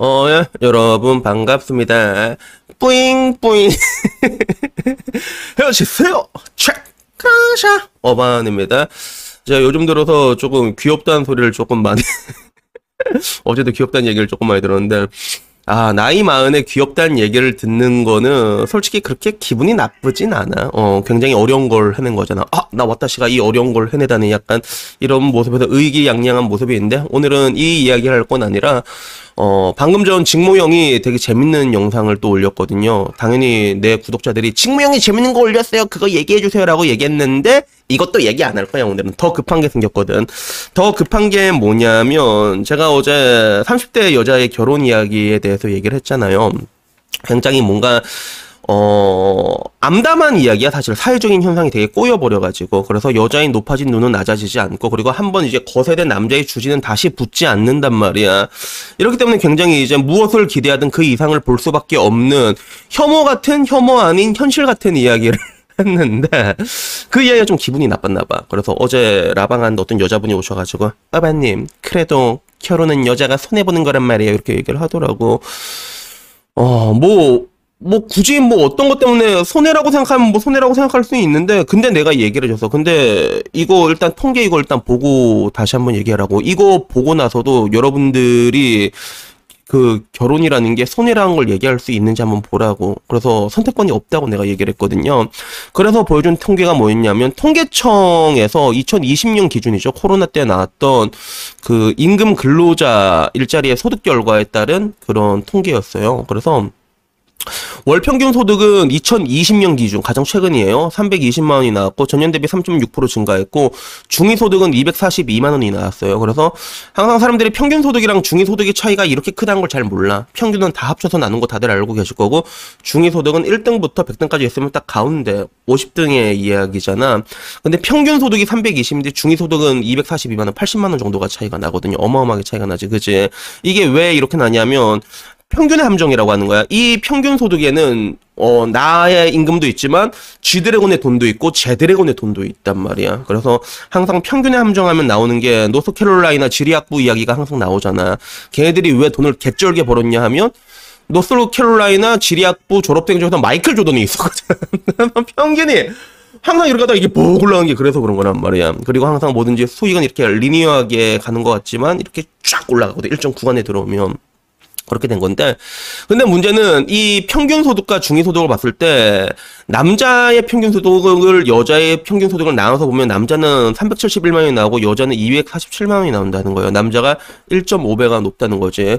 어, 예, 여러분 반갑습니다. 뿌잉 뿌잉 헤어지세요. 체크샤 어반입니다. 제가 요즘 들어서 조금 귀엽다는 소리를 조금 많이 어제도 귀엽다는 얘기를 조금 많이 들었는데 아, 나이 마흔에 귀엽다는 얘기를 듣는 거는 솔직히 그렇게 기분이 나쁘진 않아. 어, 굉장히 어려운 걸 해낸 거잖아. 아, 나 왔다시가 이 어려운 걸 해내다니 약간 이런 모습에서 의기양양한 모습이 있는데 오늘은 이 이야기를 할 건 아니라 어, 방금 전 직모 형이 되게 재밌는 영상을 또 올렸거든요. 당연히 내 구독자들이 직모 형이 재밌는 거 올렸어요. 그거 얘기해 주세요라고 얘기했는데 이것도 얘기 안 할 거야 오늘은 더 급한 게 생겼거든. 더 급한 게 뭐냐면 제가 어제 30대 여자의 결혼 이야기에 대해서 얘기를 했잖아요. 굉장히 뭔가 어, 암담한 이야기야, 사실. 사회적인 현상이 되게 꼬여버려가지고. 그래서 여자인 높아진 눈은 낮아지지 않고, 그리고 한 번 이제 거세된 남자의 주지는 다시 붙지 않는단 말이야. 이렇기 때문에 굉장히 이제 무엇을 기대하든 그 이상을 볼 수밖에 없는 혐오 같은 혐오 아닌 현실 같은 이야기를 했는데, 그 이야기가 좀 기분이 나빴나 봐. 그래서 어제 라방한 어떤 여자분이 오셔가지고, 아바님, 그래도 결혼은 여자가 손해보는 거란 말이에요. 이렇게 얘기를 하더라고. 어, 뭐, 뭐 굳이 뭐 어떤 것 때문에 손해라고 생각하면 뭐 손해라고 생각할 수 있는데 근데 내가 얘기를 해줘서 근데 이거 일단 통계 이거 일단 보고 다시 한번 얘기하라고 이거 보고 나서도 여러분들이 그 결혼이라는 게 손해라는 걸 얘기할 수 있는지 한번 보라고. 그래서 선택권이 없다고 내가 얘기를 했거든요. 그래서 보여준 통계가 뭐였냐면 통계청에서 2020년 기준이죠. 코로나 때 나왔던 그 임금 근로자 일자리의 소득 결과에 따른 그런 통계였어요. 그래서 월 평균 소득은 2020년 기준 가장 최근이에요. 320만 원이 나왔고 전년 대비 3.6% 증가했고 중위 소득은 242만 원이 나왔어요. 그래서 항상 사람들이 평균 소득이랑 중위 소득의 차이가 이렇게 크다는 걸 잘 몰라. 평균은 다 합쳐서 나눈 거 다들 알고 계실 거고 중위 소득은 1등부터 100등까지 있으면 딱 가운데 50등의 이야기잖아. 근데 평균 소득이 320인데 중위 소득은 242만 원, 80만 원 정도가 차이가 나거든요. 어마어마하게 차이가 나지. 그지? 이게 왜 이렇게 나냐면 평균의 함정이라고 하는 거야. 이 평균 소득에는 어 나의 임금도 있지만 G드래곤의 돈도 있고 제드래곤의 돈도 있단 말이야. 그래서 항상 평균의 함정하면 나오는 게 노스캐롤라이나 지리학부 이야기가 항상 나오잖아. 걔네들이 왜 돈을 개쩔게 벌었냐 하면 노스캐롤라이나 지리학부 졸업생 중에서 마이클 조던이 있었거든. 평균이 항상 이렇게 하다 이게 뭐 올라간 게 그래서 그런 거란 말이야. 그리고 항상 뭐든지 수익은 이렇게 리니어하게 가는 것 같지만 이렇게 쫙 올라가거든. 일정 구간에 들어오면. 그렇게 된 건데 근데 문제는 이 평균 소득과 중위 소득을 봤을 때 남자의 평균 소득을 여자의 평균 소득을 나눠서 보면 남자는 371만 원이 나오고 여자는 247만 원이 나온다는 거예요. 남자가 1.5배가 높다는 거지.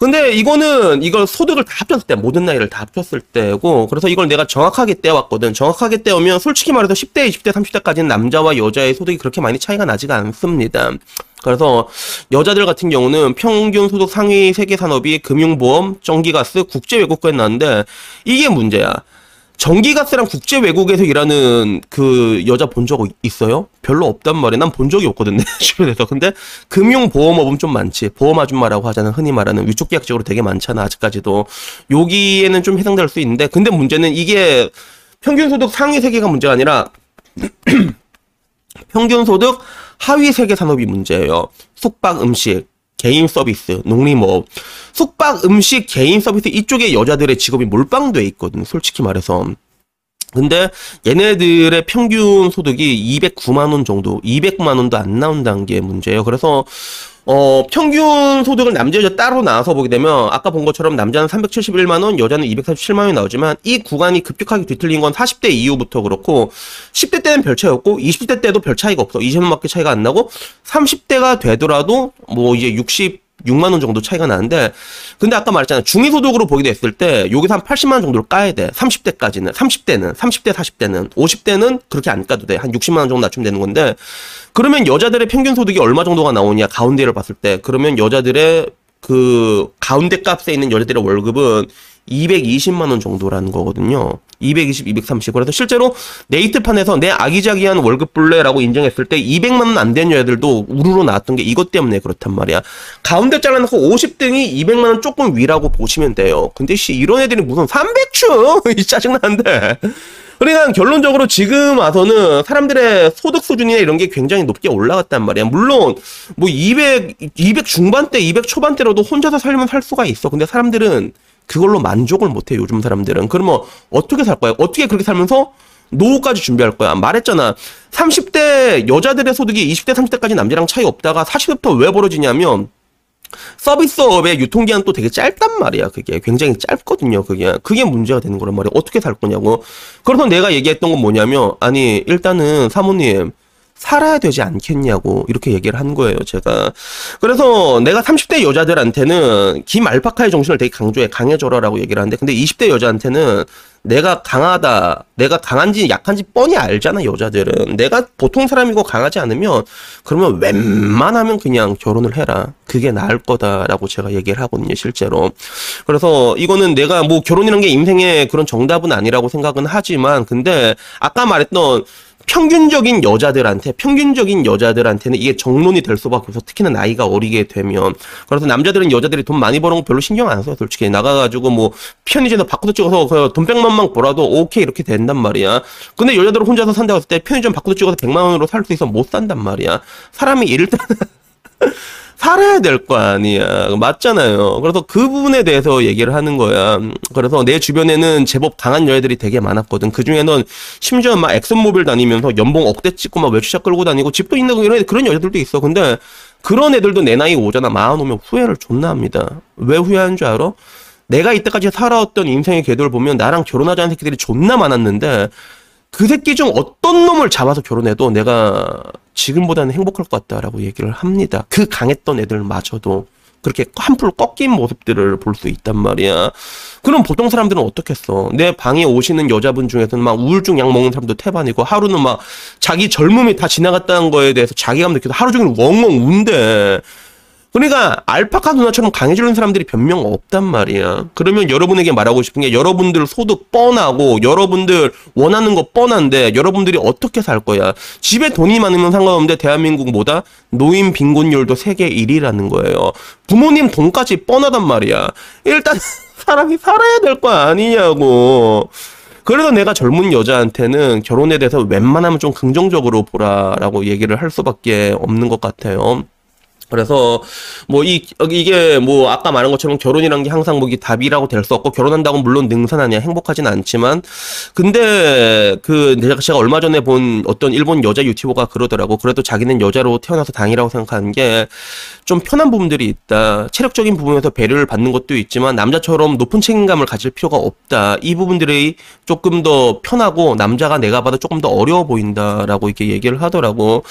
근데 이거는 이걸 소득을 다 합쳤을 때 모든 나이를 다 합쳤을 때고 그래서 이걸 내가 정확하게 떼왔거든. 정확하게 떼오면 솔직히 말해서 10대, 20대, 30대까지는 남자와 여자의 소득이 그렇게 많이 차이가 나지가 않습니다. 그래서 여자들 같은 경우는 평균 소득 상위 세계 산업이 금융보험, 전기가스, 국제 외국과에 나는데 이게 문제야. 전기가스랑 국제 외국에서 일하는 그 여자 본 적 있어요? 별로 없단 말이야. 난 본 적이 없거든, 내 주변에서. 근데 금융보험업은 좀 많지. 보험 아줌마라고 하자는 흔히 말하는 위촉 계약적으로 되게 많잖아, 아직까지도. 여기에는 좀 해당될 수 있는데, 근데 문제는 이게 평균 소득 상위 세계가 문제가 아니라 평균 소득 하위 세계 산업이 문제예요. 숙박, 음식, 개인 서비스, 농림업, 숙박, 음식, 개인 서비스 이쪽에 여자들의 직업이 몰빵돼 있거든. 솔직히 말해서. 근데 얘네들의 평균 소득이 209만 원 정도, 200만 원도 안 나온다는 게 문제예요. 그래서 어, 평균 소득을 남자 여자 따로 나눠서 보게 되면 아까 본 것처럼 남자는 371만 원, 여자는 247만 원이 나오지만 이 구간이 급격하게 뒤틀린 건 40대 이후부터 그렇고 10대 때는 별 차이 없고 20대 때도 별 차이가 없어. 20원밖에 차이가 안 나고 30대가 되더라도 뭐 이제 60 6만 원 정도 차이가 나는데 근데 아까 말했잖아 중위 소득으로 보게 됐을 때 여기서 한 80만 원 정도를 까야 돼. 30대까지는 30대는 30대 40대는 50대는 그렇게 안 까도 돼. 한 60만 원 정도 낮추면 되는 건데 그러면 여자들의 평균 소득이 얼마 정도가 나오냐 가운데를 봤을 때. 그러면 여자들의 그 가운데 값에 있는 여자들의 월급은 220만 원 정도라는 거거든요. 220, 230. 그래서 실제로 네이트판에서 내 아기자기한 월급 불레라고 인정했을 때 200만 원안된 여자들도 우르르 나왔던 게 이것 때문에 그렇단 말이야. 가운데 잘라놓고 50등이 200만 원 조금 위라고 보시면 돼요. 근데 씨 이런 애들이 무슨 300추 이 짜증나는데. 그러니까 결론적으로 지금 와서는 사람들의 소득 수준이나 이런 게 굉장히 높게 올라갔단 말이야. 물론 뭐 200, 200 중반대, 200 초반대로도 혼자서 살면 살 수가 있어. 근데 사람들은 그걸로 만족을 못해 요즘 사람들은. 그러면 어떻게 살 거야? 어떻게 그렇게 살면서 노후까지 준비할 거야. 말했잖아. 30대 여자들의 소득이 20대, 30대까지 남자랑 차이 없다가 40대부터 왜 벌어지냐면 서비스업의 유통기한 또 되게 짧단 말이야. 그게 굉장히 짧거든요. 그게 그게 문제가 되는 거란 말이야. 어떻게 살 거냐고. 그래서 내가 얘기했던 건 뭐냐면 아니 일단은 사모님 살아야 되지 않겠냐고 이렇게 얘기를 한 거예요, 제가. 그래서 내가 30대 여자들한테는 김 알파카의 정신을 되게 강조해 강해져라라고 얘기를 하는데 근데 20대 여자한테는 내가 강하다, 내가 강한지 약한지 뻔히 알잖아, 여자들은. 내가 보통 사람이고 강하지 않으면 그러면 웬만하면 그냥 결혼을 해라. 그게 나을 거다라고 제가 얘기를 하거든요, 실제로. 그래서 이거는 내가 뭐 결혼이라는 게 인생의 그런 정답은 아니라고 생각은 하지만 근데 아까 말했던 평균적인 여자들한테 평균적인 여자들한테는 이게 정론이 될 수밖에 없어. 특히나 나이가 어리게 되면. 그래서 남자들은 여자들이 돈 많이 버는 거 별로 신경 안 써요 솔직히. 나가가지고 뭐 편의점에서 바꾸도 찍어서 그돈 100만 만 벌어도 오케이 이렇게 된단 말이야. 근데 여자들은 혼자서 산다고 했을 때 편의점 바꾸도 찍어서 100만 원으로 살 수 있어 못 산단 말이야. 사람이 일단 살아야 될 거 아니야. 맞잖아요. 그래서 그 부분에 대해서 얘기를 하는 거야. 그래서 내 주변에는 제법 강한 여자들이 되게 많았거든. 그 중에는 심지어 막 엑슨모빌 다니면서 연봉 억대 찍고 막 외주차 끌고 다니고 집도 있는 이런 그런 여자들도 있어. 근데 그런 애들도 내 나이 오잖아. 마흔 오면 후회를 존나 합니다. 왜 후회하는 줄 알아? 내가 이때까지 살아왔던 인생의 궤도를 보면 나랑 결혼하자는 새끼들이 존나 많았는데 그 새끼 중 어떤 놈을 잡아서 결혼해도 내가 지금보다는 행복할 것 같다라고 얘기를 합니다. 그 강했던 애들마저도 그렇게 한풀 꺾인 모습들을 볼 수 있단 말이야. 그럼 보통 사람들은 어떻겠어? 내 방에 오시는 여자분 중에서는 막 우울증 약 먹는 사람도 태반이고 하루는 막 자기 젊음이 다 지나갔다는 거에 대해서 자기감 느껴서 하루 종일 웡웡 운대. 그러니까 알파카 누나처럼 강해지는 사람들이 변명 없단 말이야. 그러면 여러분에게 말하고 싶은 게 여러분들 소득 뻔하고 여러분들 원하는 거 뻔한데 여러분들이 어떻게 살 거야. 집에 돈이 많으면 상관없는데 대한민국 보다 노인 빈곤율도 세계 1위라는 거예요. 부모님 돈까지 뻔하단 말이야. 일단 사람이 살아야 될 거 아니냐고. 그래서 내가 젊은 여자한테는 결혼에 대해서 웬만하면 좀 긍정적으로 보라라고 얘기를 할 수밖에 없는 것 같아요. 그래서 뭐 이 이게 뭐 아까 말한 것처럼 결혼이란 게 항상 뭐이 답이라고 될 수 없고 결혼한다고 물론 능사나냐 행복하진 않지만. 근데 그 제가 얼마 전에 본 어떤 일본 여자 유튜버가 그러더라고. 그래도 자기는 여자로 태어나서 당이라고 생각하는 게 좀 편한 부분들이 있다. 체력적인 부분에서 배려를 받는 것도 있지만 남자처럼 높은 책임감을 가질 필요가 없다. 이 부분들이 조금 더 편하고 남자가 내가 봐도 조금 더 어려워 보인다라고 이렇게 얘기를 하더라고.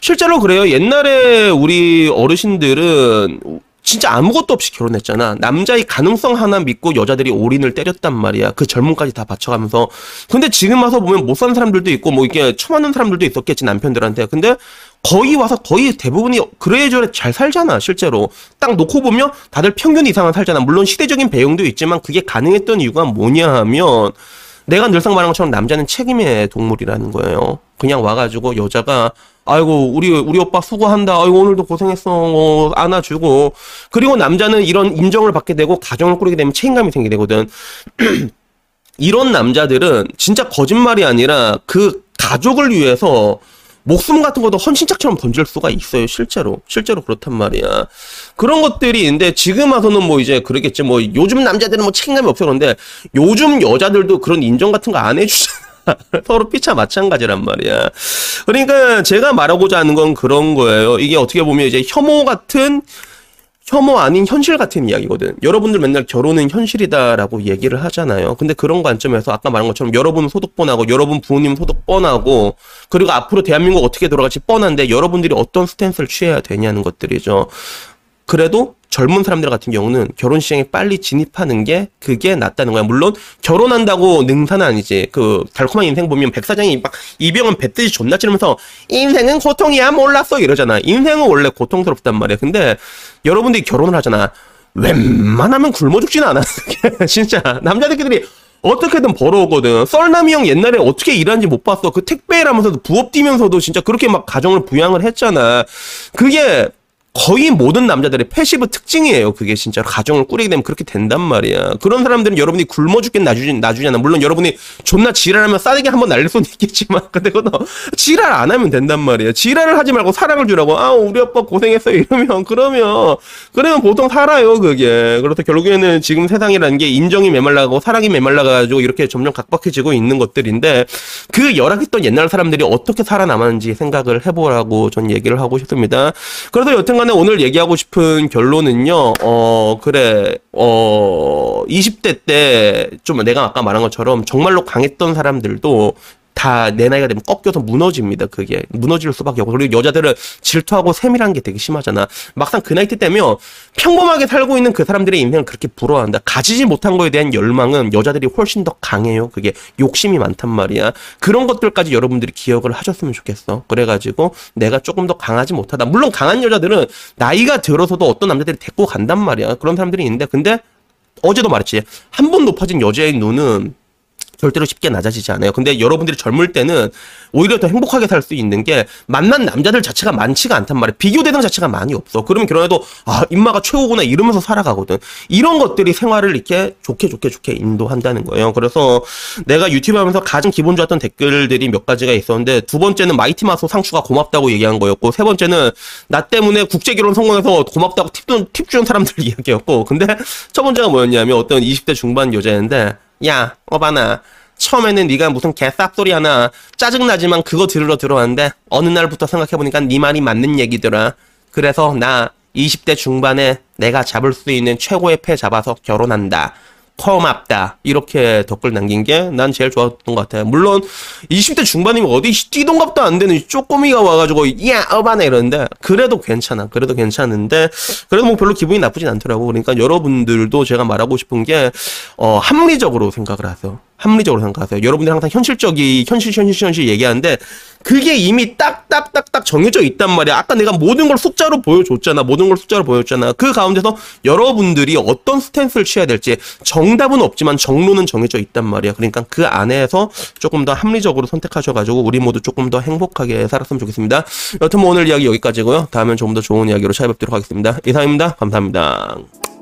실제로 그래요. 옛날에 우리 어르신들은 진짜 아무것도 없이 결혼했잖아. 남자의 가능성 하나 믿고 여자들이 올인을 때렸단 말이야. 그 젊음까지 다 바쳐가면서. 근데 지금 와서 보면 못 사는 사람들도 있고, 뭐 이게 처맞는 사람들도 있었겠지, 남편들한테. 근데 거의 와서 거의 대부분이 그래저래 잘 살잖아, 실제로. 딱 놓고 보면 다들 평균 이상은 살잖아. 물론 시대적인 배경도 있지만 그게 가능했던 이유가 뭐냐 하면 내가 늘상 말한 것처럼 남자는 책임의 동물이라는 거예요. 그냥 와가지고 여자가 아이고 우리 우리 오빠 수고한다. 아이고 오늘도 고생했어. 어, 안아주고 그리고 남자는 이런 인정을 받게 되고 가정을 꾸리게 되면 책임감이 생기게 되거든. 이런 남자들은 진짜 거짓말이 아니라 그 가족을 위해서 목숨 같은 것도 헌신짝처럼 던질 수가 있어요, 실제로. 실제로 그렇단 말이야. 그런 것들이 있는데, 지금 와서는 뭐 이제 그러겠지. 뭐 요즘 남자들은 뭐 책임감이 없어. 그런데 요즘 여자들도 그런 인정 같은 거 안 해주잖아. 서로 피차 마찬가지란 말이야. 그러니까 제가 말하고자 하는 건 그런 거예요. 이게 어떻게 보면 이제 혐오 같은 혐오 아닌 현실 같은 이야기거든. 여러분들 맨날 결혼은 현실이다라고 얘기를 하잖아요. 근데 그런 관점에서 아까 말한 것처럼 여러분 소득 뻔하고 여러분 부모님 소득 뻔하고 그리고 앞으로 대한민국 어떻게 돌아갈지 뻔한데 여러분들이 어떤 스탠스를 취해야 되냐는 것들이죠. 그래도 젊은 사람들 같은 경우는 결혼 시장에 빨리 진입하는 게 그게 낫다는 거야. 물론 결혼한다고 능사는 아니지. 그 달콤한 인생 보면 백 사장이 막 이병헌 뱉듯이 존나 찌르면서 인생은 고통이야 몰랐어 이러잖아. 인생은 원래 고통스럽단 말이야. 근데 여러분들이 결혼을 하잖아. 웬만하면 굶어 죽진 않아. 진짜 남자들끼리 어떻게든 벌어오거든. 썰남이 형 옛날에 어떻게 일하는지 못 봤어. 그 택배 하면서도 부업 뛰면서도 진짜 그렇게 막 가정을 부양을 했잖아. 그게 거의 모든 남자들의 passive 특징이에요. 그게 진짜 가정을 꾸리게 되면 그렇게 된단 말이야. 그런 사람들은 여러분이 굶어 죽게 놔두지, 놔두잖아. 물론 여러분이 존나 지랄하면 싸대기 한번 날릴 수는 있겠지만, 근데 그거 지랄 안 하면 된단 말이야. 지랄을 하지 말고 사랑을 주라고. 아, 우리 아빠 고생했어. 이러면, 그러면, 그러면 보통 살아요, 그게. 그래서 결국에는 지금 세상이라는 게 인정이 메마르고 사랑이 메말라가지고 이렇게 점점 각박해지고 있는 것들인데, 그 열악했던 옛날 사람들이 어떻게 살아남았는지 생각을 해보라고 전 얘기를 하고 싶습니다. 그래서 여튼간 간에 오늘 얘기하고 싶은 결론은요, 어, 그래, 어, 20대 때 좀 내가 아까 말한 것처럼 정말로 강했던 사람들도 다 내 나이가 되면 꺾여서 무너집니다. 그게 무너질 수밖에 없고 그리고 여자들은 질투하고 세밀한 게 되게 심하잖아. 막상 그 나이 때 되면 평범하게 살고 있는 그 사람들의 인생을 그렇게 부러워한다. 가지지 못한 거에 대한 열망은 여자들이 훨씬 더 강해요. 그게 욕심이 많단 말이야. 그런 것들까지 여러분들이 기억을 하셨으면 좋겠어. 그래가지고 내가 조금 더 강하지 못하다. 물론 강한 여자들은 나이가 들어서도 어떤 남자들이 데리고 간단 말이야. 그런 사람들이 있는데 근데 어제도 말했지. 한 번 높아진 여자의 눈은 절대로 쉽게 낮아지지 않아요. 근데 여러분들이 젊을 때는 오히려 더 행복하게 살 수 있는 게 만난 남자들 자체가 많지가 않단 말이에요. 비교 대상 자체가 많이 없어. 그러면 결혼해도 아 인마가 최고구나 이러면서 살아가거든. 이런 것들이 생활을 이렇게 좋게 좋게 좋게 인도한다는 거예요. 그래서 내가 유튜브 하면서 가장 기분 좋았던 댓글들이 몇 가지가 있었는데 두 번째는 마이티 마소 상추가 고맙다고 얘기한 거였고 세 번째는 나 때문에 국제 결혼 성공해서 고맙다고 팁, 팁 주는 사람들 이야기였고 근데 첫 번째가 뭐였냐면 어떤 20대 중반 여자인데 야, 어바나. 처음에는 네가 무슨 개쌉소리 하나 짜증나지만 그거 들으러 들어왔는데 어느 날부터 생각해보니까 네 말이 맞는 얘기더라. 그래서 나 20대 중반에 내가 잡을 수 있는 최고의 패 잡아서 결혼한다. 고맙다. 이렇게 댓글 남긴 게 난 제일 좋았던 것 같아요. 물론 20대 중반이면 어디 뛰동갑도 안 되는 쪼꼬미가 와가지고 야 어바네 이러는데 그래도 괜찮아. 그래도 괜찮은데 그래도 뭐 별로 기분이 나쁘진 않더라고. 그러니까 여러분들도 제가 말하고 싶은 게 어, 합리적으로 생각을 하세요. 합리적으로 생각하세요. 여러분들이 항상 현실적이 현실 현실 현실 얘기하는데 그게 이미 딱딱딱딱 정해져 있단 말이야. 아까 내가 모든 걸 숫자로 보여줬잖아. 모든 걸 숫자로 보여줬잖아. 그 가운데서 여러분들이 어떤 스탠스를 취해야 될지 정답은 없지만 정로는 정해져 있단 말이야. 그러니까 그 안에서 조금 더 합리적으로 선택하셔가지고 우리 모두 조금 더 행복하게 살았으면 좋겠습니다. 여튼 뭐 오늘 이야기 여기까지고요. 다음엔 조금 더 좋은 이야기로 찾아뵙도록 하겠습니다. 이상입니다. 감사합니다.